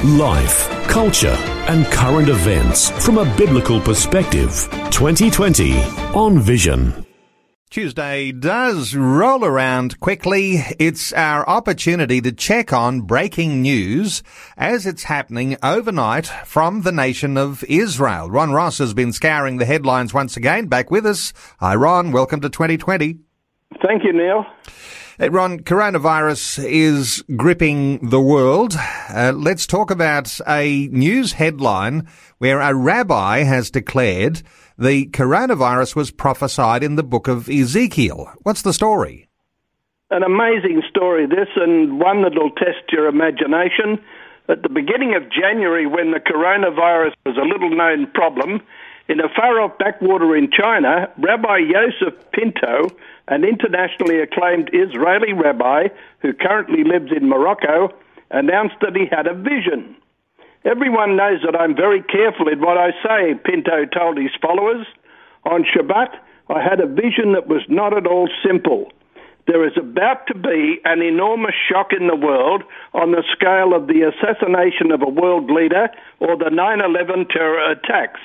Life, culture, and current events from a biblical perspective. 2020 on Vision. Tuesday does roll around quickly. It's our opportunity to check on breaking news as it's happening overnight from the nation of Israel. Ron Ross has been scouring the headlines once again. Back with us. Hi, Ron. Welcome to 2020. Thank you, Neil. Hey, Ron, coronavirus is gripping the world. Uh, let's talk about a news headline where a rabbi has declared the coronavirus was prophesied in the book of Ezekiel. What's the story? An amazing story, this, and one that'll test your imagination. At the beginning of January, when the coronavirus was a little known problem, in a far off backwater in China, Rabbi Yosef Pinto, an internationally acclaimed Israeli rabbi who currently lives in Morocco, announced that he had a vision. Everyone knows that I'm very careful in what I say, Pinto told his followers. On Shabbat, I had a vision that was not at all simple. There is about to be an enormous shock in the world on the scale of the assassination of a world leader or the 9 11 terror attacks.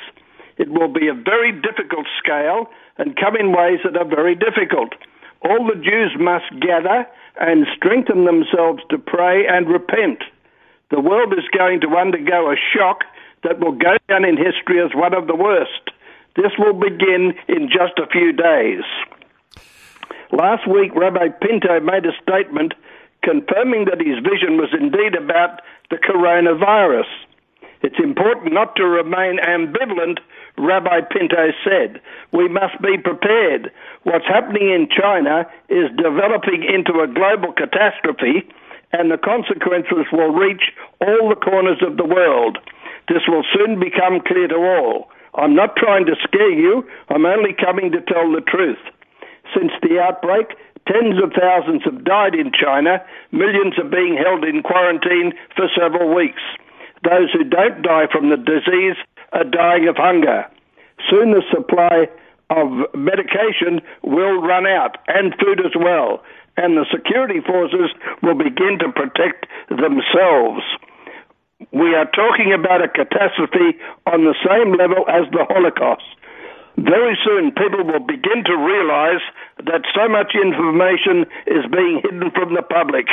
It will be a very difficult scale and come in ways that are very difficult. All the Jews must gather and strengthen themselves to pray and repent. The world is going to undergo a shock that will go down in history as one of the worst. This will begin in just a few days. Last week, Rabbi Pinto made a statement confirming that his vision was indeed about the coronavirus. It's important not to remain ambivalent, Rabbi Pinto said. We must be prepared. What's happening in China is developing into a global catastrophe and the consequences will reach all the corners of the world. This will soon become clear to all. I'm not trying to scare you, I'm only coming to tell the truth. Since the outbreak, tens of thousands have died in China, millions are being held in quarantine for several weeks. Those who don't die from the disease are dying of hunger. Soon the supply of medication will run out, and food as well and the security forces will begin to protect themselves. We are talking about a catastrophe on the same level as the Holocaust. Very soon, people will begin to realize that so much information is being hidden from the public.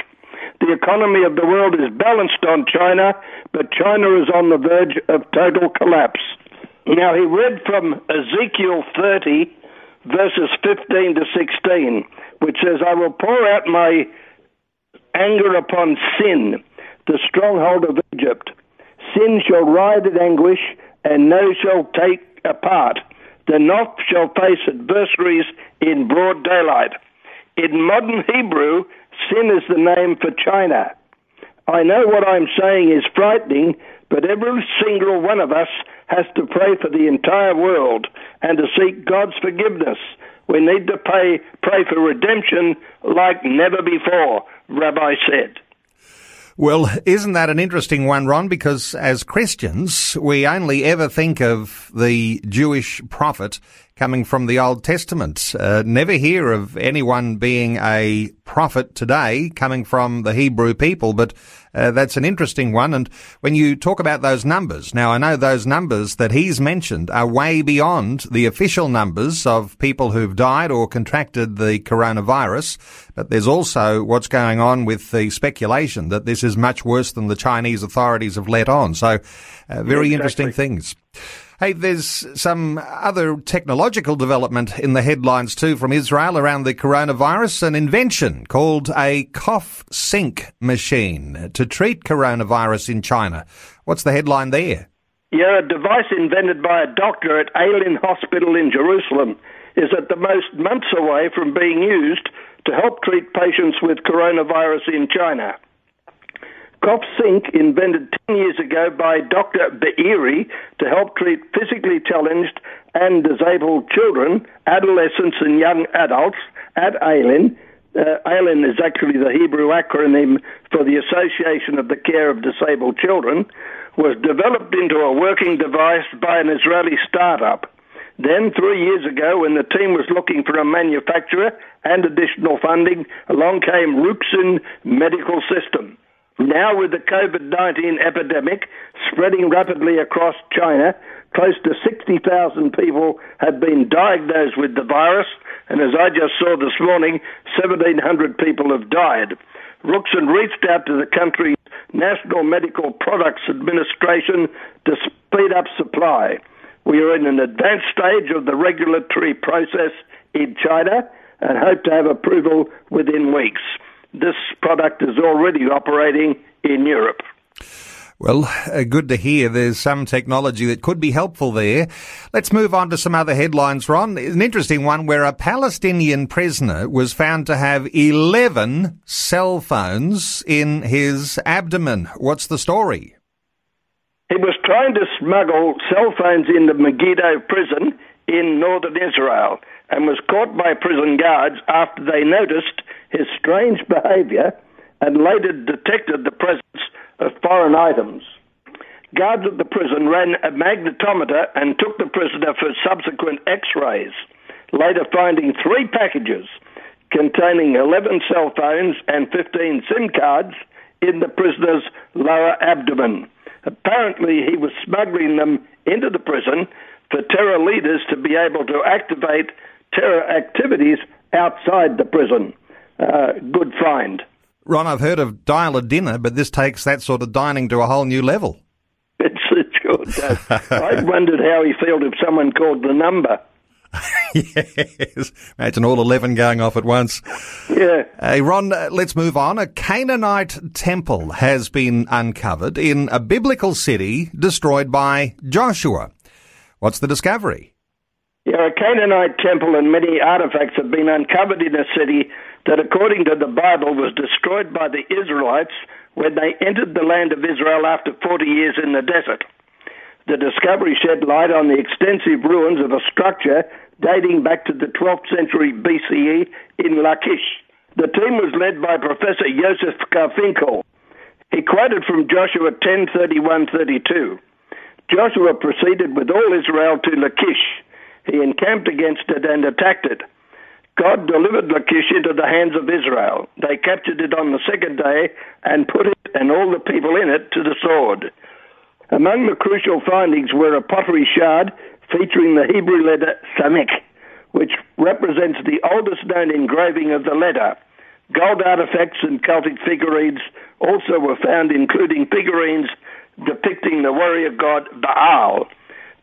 The economy of the world is balanced on China, but China is on the verge of total collapse. Now, he read from Ezekiel 30, verses 15 to 16 which says, I will pour out my anger upon sin, the stronghold of Egypt. Sin shall ride in anguish, and no shall take a part. The north shall face adversaries in broad daylight. In modern Hebrew, sin is the name for China. I know what I'm saying is frightening, but every single one of us has to pray for the entire world and to seek God's forgiveness we need to pay, pray for redemption like never before, Rabbi said. Well, isn't that an interesting one, Ron? Because as Christians, we only ever think of the Jewish prophet coming from the Old Testament. Uh, never hear of anyone being a prophet today coming from the Hebrew people, but uh, that's an interesting one. And when you talk about those numbers, now I know those numbers that he's mentioned are way beyond the official numbers of people who've died or contracted the coronavirus, but there's also what's going on with the speculation that this is much worse than the Chinese authorities have let on. So, uh, very exactly. interesting things. Hey, there's some other technological development in the headlines too from Israel around the coronavirus, an invention called a cough sync machine to treat coronavirus in China. What's the headline there? Yeah, a device invented by a doctor at ALYN Hospital in Jerusalem is at the most months away from being used to help treat patients with coronavirus in China. Sink invented 10 years ago by Dr. Beery to help treat physically challenged and disabled children, adolescents, and young adults at ALYN. Uh, ALYN is actually the Hebrew acronym for the Association of the Care of Disabled Children, was developed into a working device by an Israeli startup. Then, three years ago, when the team was looking for a manufacturer and additional funding, along came Ruxin Medical System. Now, with the COVID 19 epidemic spreading rapidly across China, close to 60,000 people have been diagnosed with the virus, and as I just saw this morning, 1,700 people have died. Ruxin reached out to the country's National Medical Products Administration to speed up supply. We are in an advanced stage of the regulatory process in China and hope to have approval within weeks. This product is already operating in Europe. Well, uh, good to hear there's some technology that could be helpful there. Let's move on to some other headlines, Ron. An interesting one where a Palestinian prisoner was found to have 11 cell phones in his abdomen. What's the story? He was trying to smuggle cell phones into Megiddo prison in northern Israel and was caught by prison guards after they noticed his strange behavior and later detected the presence of foreign items. Guards at the prison ran a magnetometer and took the prisoner for subsequent x rays, later finding three packages containing 11 cell phones and 15 SIM cards in the prisoner's lower abdomen. Apparently, he was smuggling them into the prison for terror leaders to be able to activate terror activities outside the prison. Uh, good find. Ron, I've heard of dial a dinner, but this takes that sort of dining to a whole new level. It's, it sure does. I wondered how he felt if someone called the number. yes. Imagine all 11 going off at once. Yeah. Hey, Ron, uh, let's move on. A Canaanite temple has been uncovered in a biblical city destroyed by Joshua. What's the discovery? Yeah, a Canaanite temple and many artifacts have been uncovered in a city that, according to the Bible, was destroyed by the Israelites when they entered the land of Israel after 40 years in the desert. The discovery shed light on the extensive ruins of a structure dating back to the 12th century BCE in Lachish. The team was led by Professor Joseph Garfinkel. He quoted from Joshua 10:31-32. Joshua proceeded with all Israel to Lachish. He encamped against it and attacked it. God delivered Lachish into the hands of Israel. They captured it on the second day and put it and all the people in it to the sword. Among the crucial findings were a pottery shard featuring the Hebrew letter Samek, which represents the oldest known engraving of the letter. Gold artifacts and cultic figurines also were found, including figurines depicting the warrior god Baal.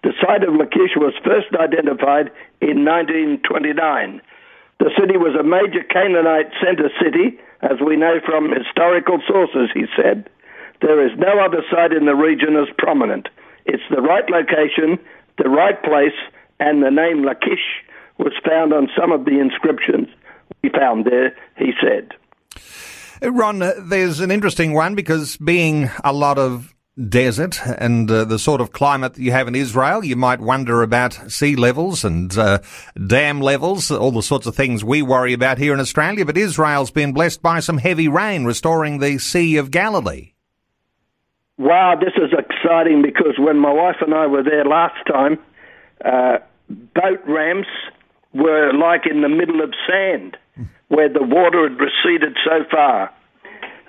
The site of Lachish was first identified in 1929. The city was a major Canaanite center city, as we know from historical sources, he said. There is no other site in the region as prominent. It's the right location, the right place, and the name Lachish was found on some of the inscriptions we found there, he said. Ron, uh, there's an interesting one because being a lot of desert and uh, the sort of climate that you have in Israel, you might wonder about sea levels and uh, dam levels, all the sorts of things we worry about here in Australia. But Israel's been blessed by some heavy rain, restoring the Sea of Galilee. Wow, this is exciting because when my wife and I were there last time, uh, boat ramps were like in the middle of sand where the water had receded so far.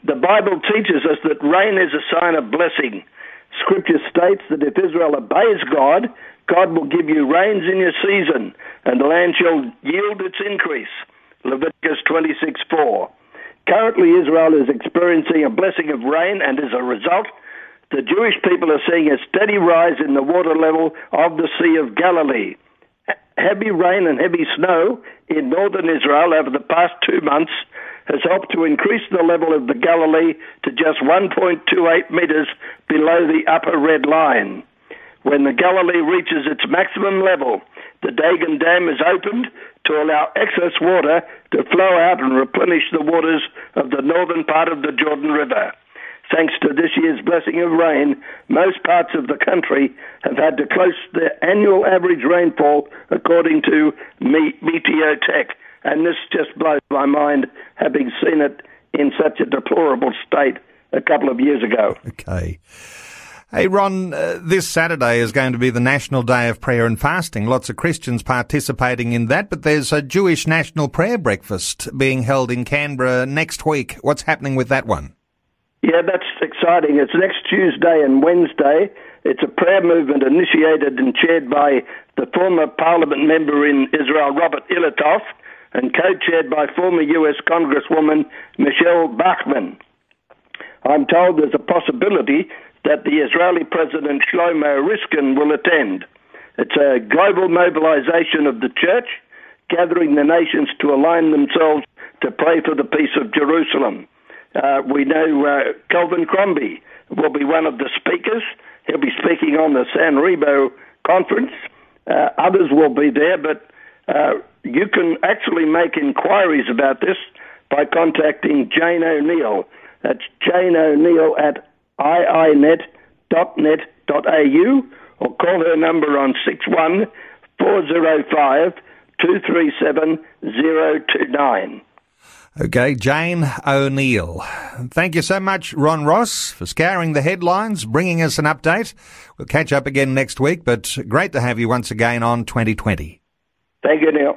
The Bible teaches us that rain is a sign of blessing. Scripture states that if Israel obeys God, God will give you rains in your season, and the land shall yield its increase. Leviticus 26 4. Currently, Israel is experiencing a blessing of rain, and as a result, the Jewish people are seeing a steady rise in the water level of the Sea of Galilee. Heavy rain and heavy snow in northern Israel over the past two months has helped to increase the level of the Galilee to just 1.28 metres below the upper red line. When the Galilee reaches its maximum level, the Degania Dam is opened to allow excess water to flow out and replenish the waters of the northern part of the Jordan River. thanks to this year's blessing of rain, most parts of the country have had to close their annual average rainfall according to Meteotech. And this just blows my mind, having seen it in such a deplorable state a couple of years ago. Okay. Hey, Ron, uh, this Saturday is going to be the National Day of Prayer and Fasting. Lots of Christians participating in that, but there's a Jewish National Prayer Breakfast being held in Canberra next week. What's happening with that one? Yeah, that's exciting. It's next Tuesday and Wednesday. It's a prayer movement initiated and chaired by the former parliament member in Israel, Robert Ilatov, and co-chaired by former US Congresswoman Michelle Bachmann. I'm told there's a possibility that the Israeli President Shlomo Riskin will attend. It's a global mobilization of the church, gathering the nations to align themselves to pray for the peace of Jerusalem. Uh, we know uh, Kelvin Crombie will be one of the speakers. He'll be speaking on the San Remo conference. Uh, others will be there, but uh, you can actually make inquiries about this by contacting Jane O'Neill. That's Jane O'Neill at iinet.net.au or call her number on 61 405 237 029. Okay, Jane O'Neill. Thank you so much, Ron Ross, for scouring the headlines, bringing us an update. We'll catch up again next week, but great to have you once again on 2020. Thank you, Neil.